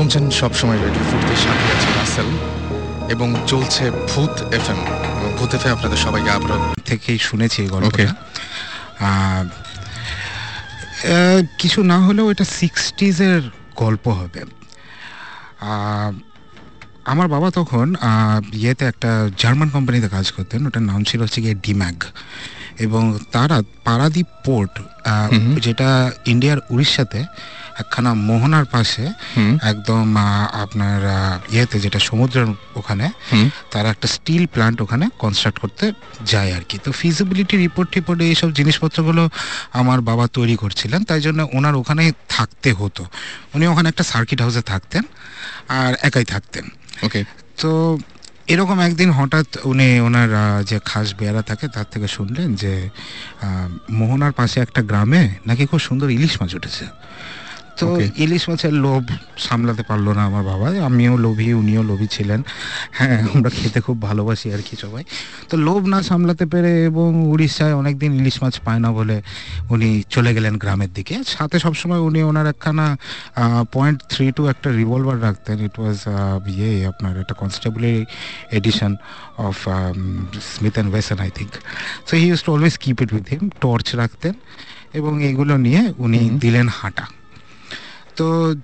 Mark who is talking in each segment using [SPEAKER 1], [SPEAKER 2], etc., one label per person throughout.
[SPEAKER 1] শুনছেন সবসময় রেডিও ফুটের সাথে আছে রাসেল এবং চলছে ভূত এফএম। এবং ভূত এফএম আপনাদের সবাইকে আবারও
[SPEAKER 2] থেকেই শুনেছি এই গল্পটা। কিছু না হলেও এটা সিক্সটিজের গল্প হবে। আমার বাবা তখন ইয়েতে একটা জার্মান কোম্পানিতে কাজ করতেন ওটার নাম ছিল হচ্ছে গিয়ে ডিম্যাগ। এবং তারা পারাদ্বীপ পোর্ট যেটা ইন্ডিয়ার উড়িষ্যাতে একখানা মোহনার পাশে একদম আপনার ইয়েতে যেটা সমুদ্রের ওখানে তারা একটা স্টিল প্ল্যান্ট ওখানে কনস্ট্রাক্ট করতে যায় আর কি। তো ফিজিবিলিটি রিপোর্ট টিপোর্টে এইসব জিনিসপত্রগুলো আমার বাবা তৈরি করছিলেন তাই জন্য ওনার ওখানে থাকতে হতো। উনি ওখানে একটা সার্কিট হাউসে থাকতেন আর একাই থাকতেন।
[SPEAKER 1] ওকে।
[SPEAKER 2] তো এরকম একদিন হঠাৎ উনি ওনার যে খাস বেয়ারা থাকে তার থেকে শুনলেন যে মোহনার পাশে একটা গ্রামে নাকি খুব সুন্দর ইলিশ মাছ উঠেছে। তো ইলিশ মাছের লোভ সামলাতে পারল না আমার বাবা আমিও লোভী উনিও লোভী ছিলেন। হ্যাঁ আমরা খেতে খুব ভালোবাসি আর কি সবাই। তো লোভ না সামলাতে পেরে এবং উড়িষ্যায় অনেকদিন ইলিশ মাছ পায় না বলে উনি চলে গেলেন গ্রামের দিকে। সাথে সবসময় উনি ওনার একখানা পয়েন্ট থ্রি টু একটা রিভলভার রাখতেন। ইট ওয়াজ ইয়ে আপনার একটা কনস্টেবলের edition of Smith and Wesson I think so he use to always keep it with him torch রাখতেন এবং এগুলো নিয়ে উনি দিলেন হাঁটা। তো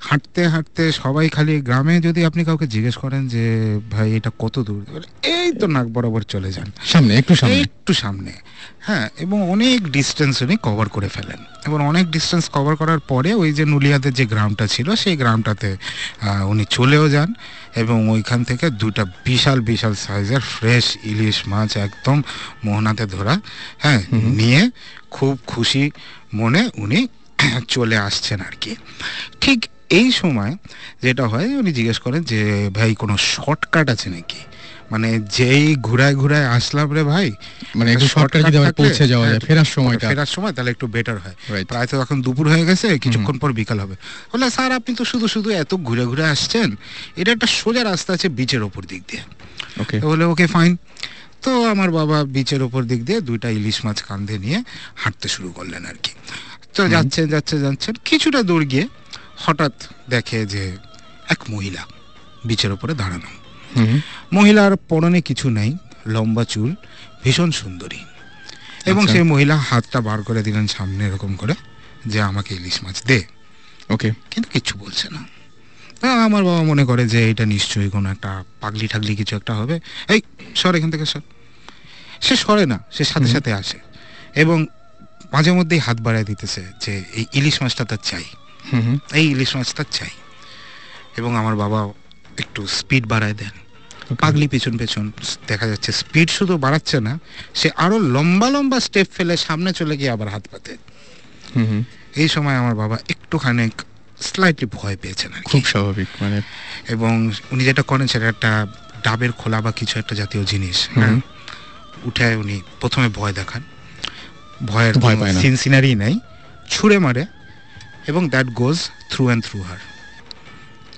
[SPEAKER 2] হাঁটতে হাঁটতে সবাই খালি গ্রামে যদি আপনি কাউকে জিজ্ঞেস করেন যে ভাই এটা কত দূর? এই তো নাক বরাবর চলে যান।
[SPEAKER 1] সামনে একটু সামনে।
[SPEAKER 2] একটু সামনে। হ্যাঁ এবং অনেক ডিস্টেন্স উনি কভার করে ফেলেন। এবং অনেক ডিস্টেন্স কভার করার পরে ওই যে নুলিয়াদের যে গ্রামটা ছিল সেই গ্রামটাতে উনি চলেও যান এবং ওইখান থেকে দুটা বিশাল বিশাল সাইজের ফ্রেশ ইলিশ মাছ একদম মোহনাতে ধরা হ্যাঁ নিয়ে খুব খুশি মনে উনি চলে আসছেন আর কি। ঠিক এই সময় যেটা হয় উনি জিজ্ঞেস করেন যে ভাই কোনো শর্টকাট আছে নাকি? মানে যেই ঘুরায় ঘুরায় আসলাম রে ভাই
[SPEAKER 1] মানে একটু শর্টকাট যদি পৌঁছে যাওয়া
[SPEAKER 2] হ্যাঁ,
[SPEAKER 1] যায় ফেরার সময়টা।
[SPEAKER 2] ফেরার সময় তাহলে একটু বেটার হয়। প্রায় তো এখন দুপুর হয়ে গেছে কিছুক্ষণ পর বিকাল হবে। বলে স্যার আপনি তো শুধু শুধু এত ঘুরে ঘুরে আসছেন এটা একটা সোজা রাস্তা আছে বিচের ওপর দিক দিয়ে।
[SPEAKER 1] ওকে
[SPEAKER 2] বলে ওকে ফাইন তো আমার বাবা বিচের ওপর দিক দিয়ে দুইটা ইলিশ মাছ কাঁধে নিয়ে হাঁটতে শুরু করলেন আর কি। তো। যাচ্ছেন যাচ্ছে যাচ্ছেন কিছুটা দূর গিয়ে হঠাৎ দেখে যে এক মহিলা বিচের ওপরে দাঁড়ানো। মহিলার পরনে কিছু নেই লম্বা চুল ভীষণ সুন্দরী। এবং
[SPEAKER 1] আচ্ছা।
[SPEAKER 2] সেই মহিলা হাতটা বার করে দিলেন সামনে এরকম করে যে আমাকে ইলিশ মাছ দে।
[SPEAKER 1] ওকে।
[SPEAKER 2] কিন্তু কিচ্ছু বলছে না। আমার বাবা মনে করে যে এটা নিশ্চয়ই কোনো একটা পাগলি ঠাগলি কিছু একটা হবে। এই সর এখান থেকে সর। সে সরে না সে সাথে সাথে আসে। এবং মাঝে মধ্যেই হাত বাড়ায় দিতেছে যে এই ইলিশ মাছটা তার চাই।
[SPEAKER 1] হুম হুম।
[SPEAKER 2] এই ইলিশ মাছটা চাই। এবং আমার বাবা একটু স্পিড বাড়ায় দেন. পাগলি পেছন পেছন দেখা যাচ্ছে স্পিড শুধু বাড়াচ্ছে না সে আরও লম্বা লম্বা স্টেপ ফেলে সামনে চলে গিয়ে আবার হাত পাতে
[SPEAKER 1] হুম হুম।
[SPEAKER 2] এই সময় আমার বাবা একটুখানি স্লাইটলি ভয় পেয়েছেন আর
[SPEAKER 1] খুব স্বাভাবিক মানে।
[SPEAKER 2] এবং উনি যেটা করেন সেটা একটা ডাবের খোলা বা কিছু একটা জাতীয় জিনিস হ্যাঁ। উঠে উনি প্রথমে ভয় দেখান। ভয়ের
[SPEAKER 1] ভয় পায় না।
[SPEAKER 2] সিন সিনারি নাই ছুঁড়ে মারে এবং that goes through and through her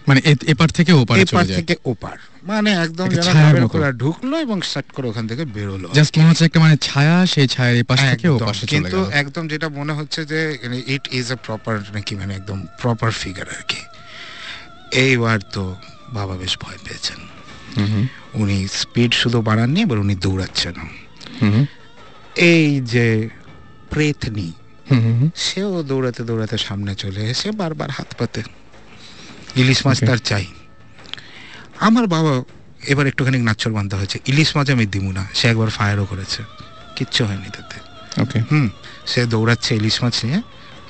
[SPEAKER 1] মানে এপার থেকে ওপারে চলে যায়।
[SPEAKER 2] থেকে ওপার। মানে একদম
[SPEAKER 1] ছায়ার
[SPEAKER 2] ডাবের ঢুকলো এবং সাট করে ওখান থেকে বেরোলো।
[SPEAKER 1] জাস্ট মনে হচ্ছে একটা মানে ছায়া সেই ছায়ার এপাশ থেকে। ওপাশে চলে
[SPEAKER 2] কিন্তু একদম যেটা মনে হচ্ছে যে ইট ইজ আ প্রপার নাকি মানে একদম প্রপার ফিগার আর কি। এইবার তো বাবা বেশ ভয় পেয়েছেন। উনি স্পিড শুধু বাড়াননি এবার উনি দৌড়াচ্ছেন এই যে প্রেতনি। সেও দৌড়াতে দৌড়াতে সামনে চলে এসে বারবার হাত পাতে। ইলিশ মাছ. তার চাই। আমার বাবা এবার একটুখানি নাচ্ছর বান্ধা হয়েছে। ইলিশ মাছ আমি দিমু না। সে একবার ফায়ারও করেছে। কিচ্ছু হয়নি তাতে।
[SPEAKER 1] ওকে
[SPEAKER 2] হুম সে দৌড়াচ্ছে ইলিশ মাছ নিয়ে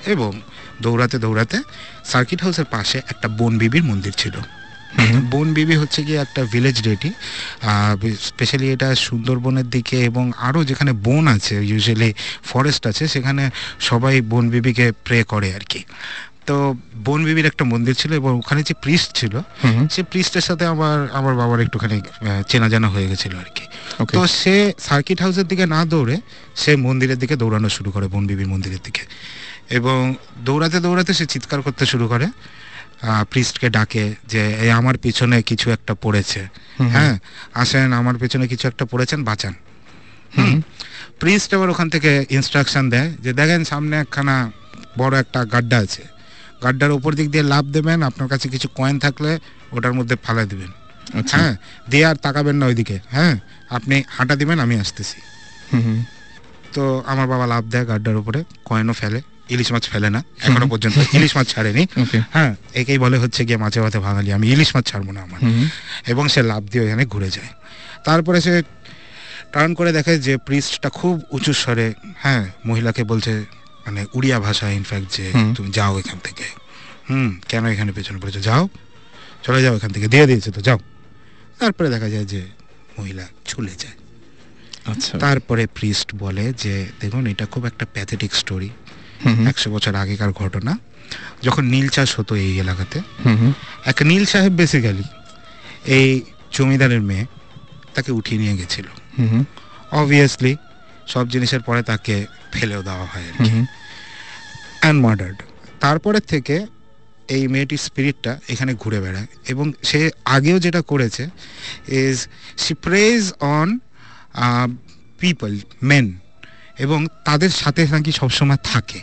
[SPEAKER 2] এবং দৌড়াতে দৌড়াতে সার্কিট হাউসের পাশে একটা বন বিবির মন্দির ছিল। বন বিবি হচ্ছে গিয়ে একটা ভিলেজ ডেটি স্পেশালি এটা সুন্দরবনের দিকে এবং আরও যেখানে বন আছে ইউজুয়ালি ফরেস্ট আছে সেখানে সবাই বন বিবিকে প্রে করে আর কি। তো বন বিবির একটা মন্দির ছিল এবং ওখানে যে প্রিস্ট ছিল
[SPEAKER 1] হুম।
[SPEAKER 2] সে প্রিস্টের সাথে আমার আমার বাবার একটুখানি চেনা জানা হয়ে গেছিল আর কি। তো সে সার্কিট হাউসের দিকে না দৌড়ে সে মন্দিরের দিকে দৌড়ানো শুরু করে বন বিবির মন্দিরের দিকে। এবং দৌড়াতে দৌড়াতে সে চিৎকার করতে শুরু করে। প্রিস্টকে ডাকে যে এই আমার পিছনে কিছু একটা পড়েছে। হ্যাঁ আসেন আমার পিছনে কিছু একটা পড়েছেন বাঁচান। প্রিস্ট আবার ওখান থেকে ইনস্ট্রাকশন দেয় যে দেখেন সামনে একখানা বড় একটা গাড্ডা আছে। গাড্ডার উপর দিক দিয়ে লাভ দেবেন আপনার কাছে কিছু কয়েন থাকলে ওটার মধ্যে ফালা দিবেন।
[SPEAKER 1] আচ্ছা।
[SPEAKER 2] হ্যাঁ দিয়ে আর তাকাবেন না ওইদিকে। হ্যাঁ আপনি হাঁটা দিবেন আমি আসতেছি। তো আমার বাবা লাভ দেয় গাড্ডার উপরে কয়েনও ফেলে। ইলিশ মাছ ফেলে না এখনও পর্যন্ত ইলিশ মাছ ছাড়েনি। হ্যাঁ একেই বলে হচ্ছে গিয়ে মাছে ভাতে ভাঙালি আমি ইলিশ মাছ ছাড়বো না আমার। এবং সে লাভ দিয়ে ওখানে ঘুরে যায়। তারপরে সে টার্ন করে দেখে যে প্রিস্টটা খুব উঁচু স্বরে হ্যাঁ মহিলাকে বলছে মানে উড়িয়া ভাষা ইনফ্যাক্ট যে তুমি যাও এখান থেকে। হুম কেন এখানে পেছনে পড়েছো? যাও। চলে যাও এখান থেকে। দিয়ে দিয়েছে তো যাও। তারপরে দেখা যায় যে মহিলা চলে যায়।
[SPEAKER 1] আচ্ছা।
[SPEAKER 2] তারপরে প্রিস্ট বলে যে দেখুন এটা খুব একটা প্যাথেটিক স্টোরি। একশো বছর আগেকার ঘটনা। যখন নীল চাষ হতো এই এলাকাতে। এক নীল সাহেব বেসিক্যালি এই জমিদারের মেয়ে তাকে উঠিয়ে নিয়ে গেছিল। অবভিয়াসলি সব জিনিসের পরে তাকে ফেলেও দেওয়া হয় আর কি। অ্যান্ড মার্ডার্ড তারপরে থেকে এই মেয়েটির স্পিরিটটা এখানে ঘুরে বেড়ায় এবং সে আগেও যেটা করেছে is she preys on people men এবং তাদের সাথে নাকি সবসময় থাকে।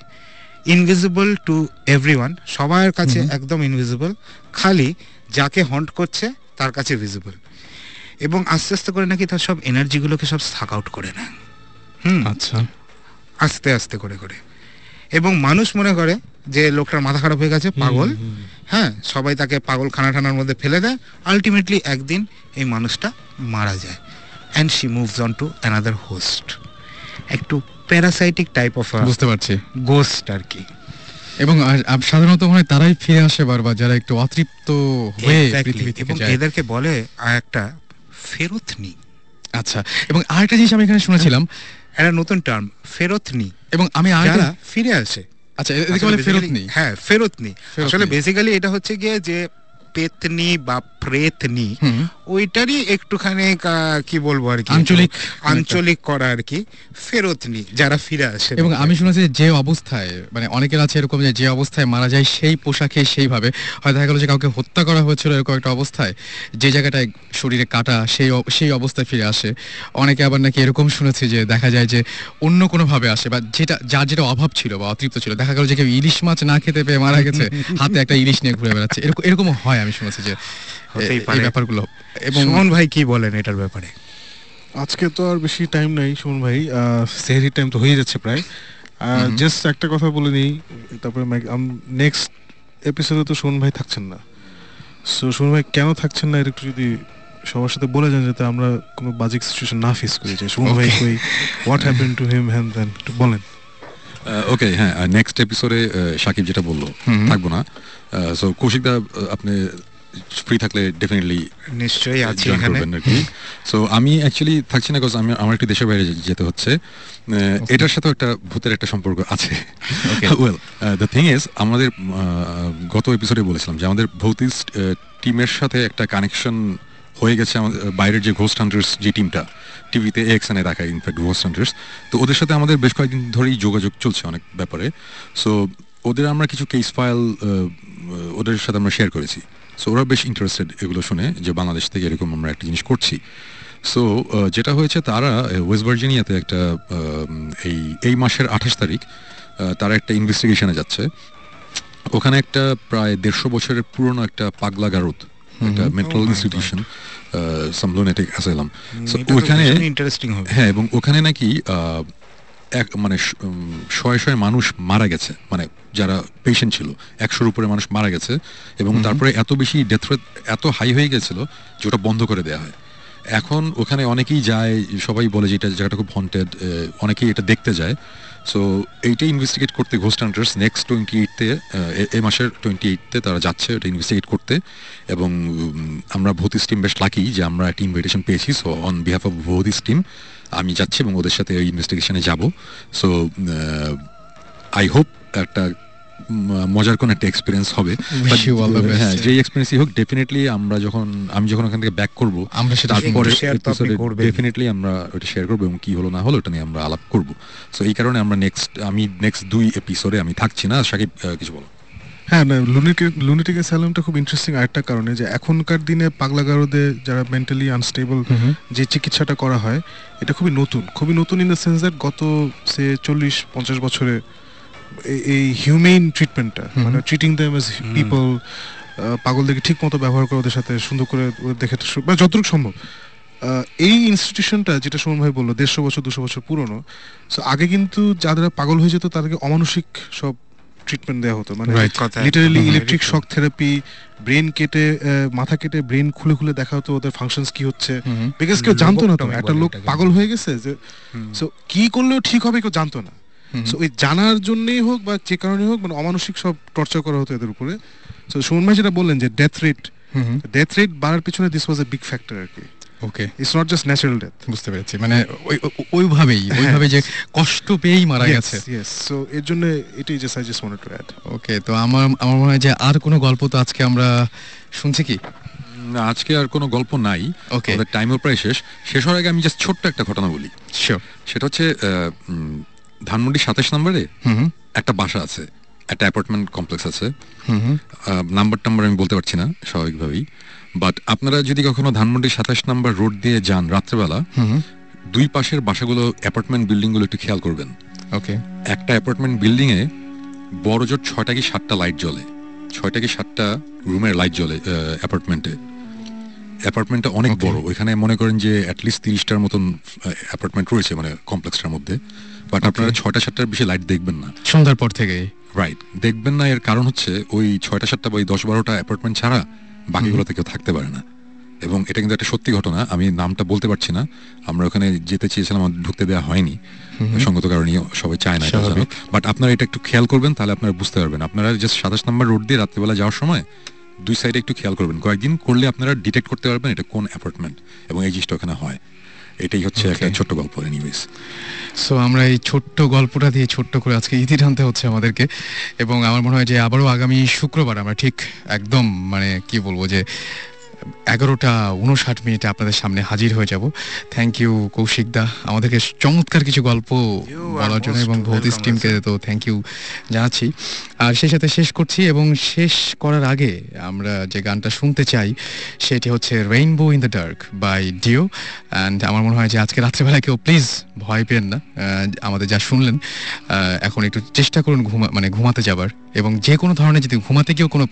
[SPEAKER 2] ইনভিজিবল টু এভরিওয়ান সবার কাছে একদম ইনভিজিবল খালি যাকে হন্ট করছে তার কাছে ভিজিবল এবং আস্তে আস্তে করে নাকি তার সব এনার্জিগুলোকে সব সাক আউট করে নেয়। হুম।
[SPEAKER 1] আচ্ছা।
[SPEAKER 2] আস্তে আস্তে করে করে। এবং মানুষ মনে করে যে লোকটার মাথা খারাপ হয়ে গেছে পাগল। হ্যাঁ সবাই তাকে পাগল খানা টানার মধ্যে ফেলে দেয়। আলটিমেটলি একদিন এই মানুষটা মারা যায়। And she moves on to another host একটু প্যারাসাইটিক টাইপ অফ
[SPEAKER 1] বুঝতে পারছি।
[SPEAKER 2] গোস্ট আর কি।
[SPEAKER 1] এবং সাধারণত মনে হয় তারাই ফিরে আসে বারবার যারা একটু অতৃপ্ত হয়ে
[SPEAKER 2] Exactly.
[SPEAKER 1] পৃথিবী থেকে যায়।
[SPEAKER 2] এদেরকে বলে একটা ফেরতনি
[SPEAKER 1] আচ্ছা এবং আরেকটা জিনিস আমি এখানে শুনেছিলাম।
[SPEAKER 2] একটা নতুন টার্ম ফেরতনি
[SPEAKER 1] এবং আমি আরেকটা
[SPEAKER 2] যারা ফিরে আসে।
[SPEAKER 1] আচ্ছা এদিকে বলে ফেরত
[SPEAKER 2] basically- হ্যাঁ ফেরতনি আসলে। বেসিক্যালি এটা হচ্ছে গিয়ে যে পেতনি বা প্রেতনি ওইটারই একটুখানি কি বলব আর কি?
[SPEAKER 1] আঞ্চলিক
[SPEAKER 2] আঞ্চলিক করা আর কি ফেরতনি যারা ফিরে আসে।
[SPEAKER 1] এবং আমি শুনেছি যে অবস্থায় মানে অনেকের আছে এরকম যে অবস্থায় মারা যায় সেই পোশাকে সেইভাবে হয় দেখা গেল যে কাউকে হত্যা করা হয়েছিল এরকম একটা অবস্থায় যে জায়গাটায় শরীরে কাটা সেই সেই অবস্থায় ফিরে আসে। অনেকে আবার নাকি এরকম শুনেছি যে দেখা যায় যে অন্য কোনো ভাবে আসে বা যেটা যার যেটা অভাব ছিল বা অতৃপ্ত ছিল। দেখা গেল যে কেউ ইলিশ মাছ না খেতে পেয়ে মারা গেছে হাতে একটা ইলিশ নিয়ে ঘুরে বেড়াচ্ছে। এরকম এরকমও হয় আমি শুনেছি যে। এই ব্যাপারগুলো। এবং
[SPEAKER 2] সুমন ভাই কি বলেন এটার ব্যাপারে?
[SPEAKER 3] আজকে তো আর বেশি টাইম নাই সুমন ভাই। সেহরি টাইম তো হয়ে যাচ্ছে প্রায়। জাস্ট একটা কথা বলে নিই তারপরে নেক্সট এপিসোডে তো সুমন ভাই থাকছেন না। সো সুমন ভাই কেন থাকছেন না এটা একটু যদি সবার সাথে বলে যান যাতে আমরা কোনো বাজিক সিচুয়েশন না ফেস করি যে সুমন ভাই. কই হোয়াট হ্যাপেন টু হিম হ্যান দেন একটু বলেন।
[SPEAKER 4] ওকে হ্যাঁ নেক্সট এপিসোডে সাকিব যেটা বলল থাকব না। সো কৌশিকদা আপনি ফ্রি থাকলে ডেফিনেটলি
[SPEAKER 2] নিশ্চয়ই আছে এখানে।
[SPEAKER 4] সো আমি অ্যাকচুয়ালি থাকছি না বিকজ আমি আমার একটু দেশের বাইরে যেতে হচ্ছে। এটার সাথেও একটা ভূতের একটা সম্পর্ক আছে। ওয়েল দ্য থিং ইজ আমাদের গত এপিসোডে বলেছিলাম যে আমাদের ভৌতিক টিমের সাথে একটা কানেকশন হয়ে গেছে আমাদের বাইরের যে ঘোস্ট হান্টার্স যে টিমটা টিভিতে এক্সএনে দেখায় ইনফ্যাক্ট ঘোস্ট হান্টার্স তো ওদের সাথে আমাদের বেশ কয়েকদিন ধরেই যোগাযোগ চলছে অনেক ব্যাপারে। সো ওদের আমরা কিছু কেস ফাইল ওদের সাথে আমরা শেয়ার করেছি। সো ওরা বেশ ইন্টারেস্টেড এগুলো শুনে যে বাংলাদেশ থেকে এরকম আমরা একটা জিনিস করছি। সো যেটা হয়েছে, তারা ওয়েস্ট ভার্জিনিয়াতে একটা এই এই মাসের আঠাশ তারিখ তারা একটা ইনভেস্টিগেশনে যাচ্ছে। ওখানে একটা প্রায় দেড়শো বছরের পুরনো একটা পাগলা গারদ একটা mental institution some lunatic asylum so ওইখানে
[SPEAKER 2] ইন্টারেস্টিং হবে।
[SPEAKER 4] হ্যাঁ এবং ওখানে নাকি এক মানে শয়ে শয়ে মানুষ মারা গেছে। মানে যারা পেশেন্ট ছিল একশোর উপরে মানুষ মারা গেছে এবং তারপরে এত বেশি ডেথ রেট এত হাই হয়ে গেছিল যে ওটা বন্ধ করে দেওয়া হয়। এখন ওখানে অনেকেই যায় সবাই বলে যে এটা জায়গাটা খুব হন্টেড অনেকেই এটা দেখতে যায়। সো এইটা ইনভেস্টিগেট করতে ঘোস্ট হান্টার্স নেক্সট টোয়েন্টি এইটতে এ মাসের টোয়েন্টি এইটতে তারা যাচ্ছে ওটা ইনভেস্টিগেট করতে। এবং আমরা ভৌতিস টিম বেশ লাকি যে আমরা একটা ইনভিটেশন পেয়েছি। সো অন বিহাফ অফ ভৌতিস টিম আমি যাচ্ছি এবং ওদের সাথে ওই ইনভেস্টিগেশনে যাব। সো আই হোপ একটা মজার কোন একটা এক্সপিরিয়েন্স হবে. হ্যাঁ যেই এক্সপিরিয়েন্সই হোক ডেফিনেটলি আমরা যখন আমি যখন ওখান থেকে ব্যাক করব
[SPEAKER 1] আমরা সেটা
[SPEAKER 4] তারপরে। ডেফিনেটলি আমরা ওটা শেয়ার করব এবং কি হলো না হলো ওটা নিয়ে আমরা আলাপ করব। সো এই কারণে আমরা নেক্সট আমি নেক্সট দুই এপিসোডে আমি থাকছি না। সাকিব কিছু বলো।
[SPEAKER 3] হ্যাঁ না লুনিটিক লুনিটিক অ্যাসাইলামটা খুব ইন্টারেস্টিং আরেকটা কারণে যে এখনকার দিনে পাগলাগারোদের যারা মেন্টালি আনস্টেবল যে চিকিৎসাটা করা হয় এটা খুবই নতুন। খুবই নতুন ইন দ্য সেন্স দ্যাট গত সে চল্লিশ পঞ্চাশ বছরে এই- হিউমেন ট্রিটমেন্টটা। মানে ট্রিটিং দেম এজ পিপল পাগলদেরকে ঠিক মতো ব্যবহার করে ওদের সাথে সুন্দর করে দেখে মানে যতটুকু সম্ভব। এই ইনস্টিটিউশনটা যেটা সুমন ভাই বলল দেড়শো বছর দুশো বছর পুরনো সো আগে কিন্তু যারা পাগল হয়ে যেত তাদেরকে অমানসিক সব ট্রিটমেন্ট দেওয়া হতো। মানে literally electric shock therapy brain কেটে মাথা কেটে ব্রেন খুলে খুলে দেখা হতো ওদের ফাংশনস কি হচ্ছে। বিকজ কেউ জানতো না তো একটা লোক পাগল হয়ে গেছে যে। সো কি করলেও ঠিক হবে কেউ জানতো না। সো ওই জানার জন্যই হোক বা যে কারণে হোক মানে অমানসিক সব টর্চার করা হতো এদের উপরে। সো সুমন ভাই যেটা বললেন যে death rate
[SPEAKER 1] hmm
[SPEAKER 3] death rate বাড়ার পিছনে this was a big factor আর কি।
[SPEAKER 1] Okay
[SPEAKER 3] it's not just natural death
[SPEAKER 1] বুঝতে পেরেছি। মানে ওই- ওই- ওইভাবেই ওইভাবে যে কষ্ট পেয়েই মারা গেছে।
[SPEAKER 3] ইয়েস সো এর জন্য এটাই just I just wanted to add
[SPEAKER 1] okay তো আমার আমার মনে হয় যে আর কোনো গল্প তো আজকে আমরা শুনছি কি?
[SPEAKER 4] না, আজকে আর কোনো গল্প নাই।
[SPEAKER 1] ওকে
[SPEAKER 4] টাইমও প্রায় শেষ। শেষ হওয়ার আগে আমি জাস্ট ছোট্ট একটা ঘটনা বলি।
[SPEAKER 1] শিওর
[SPEAKER 4] সেটা হচ্ছে ধানমন্ডি সাতাশ নম্বরে? একটা বাসা আছে একটা অ্যাপার্টমেন্ট কমপ্লেক্স আছে।
[SPEAKER 1] হুম হুম।
[SPEAKER 4] নাম্বার টাম্বার আমি বলতে পারছি না স্বাভাবিকভাবেই। বাট আপনারা যদি কখনো ধানমন্ডি সাতাশ নাম্বার রোড দিয়ে যান রাত্রেবেলা দুই পাশের বাসাগুলো অ্যাপার্টমেন্ট বিল্ডিংগুলো একটু খেয়াল করবেন।
[SPEAKER 1] ওকে।
[SPEAKER 4] একটা অ্যাপার্টমেন্ট বিল্ডিংয়ে এ বড় জোর ছয়টা কি সাতটা লাইট জ্বলে ছয়টা কি সাতটা রুমের লাইট জ্বলে অ্যাপার্টমেন্টে। অ্যাপার্টমেন্টটা অনেক বড়। ওইখানে মনে করেন যে অ্যাটলিস্ট তিরিশটার মতন অ্যাপার্টমেন্ট রয়েছে মানে কমপ্লেক্সটার মধ্যে। বাট আপনারা ছয়টা সাতটার বেশি লাইট দেখবেন না।
[SPEAKER 1] সন্ধ্যার পর থেকেই।
[SPEAKER 4] রাইট দেখবেন না এর কারণ হচ্ছে ওই ছয়টা সাতটা বা ওই দশ বারোটা অ্যাপার্টমেন্ট ছাড়া বাকিগুলোতে কেউ থাকতে পারে না। এবং এটা কিন্তু একটা সত্যি ঘটনা আমি নামটা বলতে পারছি না। আমরা ওখানে যেতে চেয়েছিলাম ঢুকতে দেওয়া হয়নি। সঙ্গত কারণে সবাই চায় না বাট আপনারা এটা একটু খেয়াল করবেন তাহলে আপনারা বুঝতে পারবেন। আপনারা জাস্ট সাতাশ নম্বর রোড দিয়ে রাত্রিবেলা যাওয়ার সময় দুই সাইডে একটু খেয়াল করবেন। কয়েকদিন করলে আপনারা ডিটেক্ট করতে পারবেন এটা কোন অ্যাপার্টমেন্ট এবং এই জিনিসটা ওখানে হয়। এটাই হচ্ছে একটা ছোট্ট গল্প এনিওয়েজ
[SPEAKER 1] সো আমরা এই ছোট্ট গল্পটা দিয়ে ছোট্ট করে আজকে ইতি টানতে হচ্ছে আমাদেরকে এবং আমার মনে হয় যে আবারও আগামী শুক্রবার আমরা ঠিক একদম মানে কি বলব যে এগারোটা উনষাট মিনিটে আপনাদের সামনে হাজির হয়ে যাব। Thank you Koushik da. আমাদেরকে চমৎকার কিছু গল্প বলার জন্য এবং
[SPEAKER 2] welcome,
[SPEAKER 1] টিমকে তো থ্যাংক ইউ জানাচ্ছি। আর সেই সাথে শেষ করছি এবং শেষ করার আগে আমরা যে গানটা শুনতে চাই সেটি হচ্ছে rainbow in the dark by Dio and আমার মনে হয় যে আজকে রাত্রেবেলা কেউ প্লিজ ভয় পেন না। আমাদের যা শুনলেন এখন একটু চেষ্টা করুন ঘুমা মানে ঘুমাতে যাবার। এবং যে কোনো ধরনের যদি ঘুমাতে গিয়েও কোনো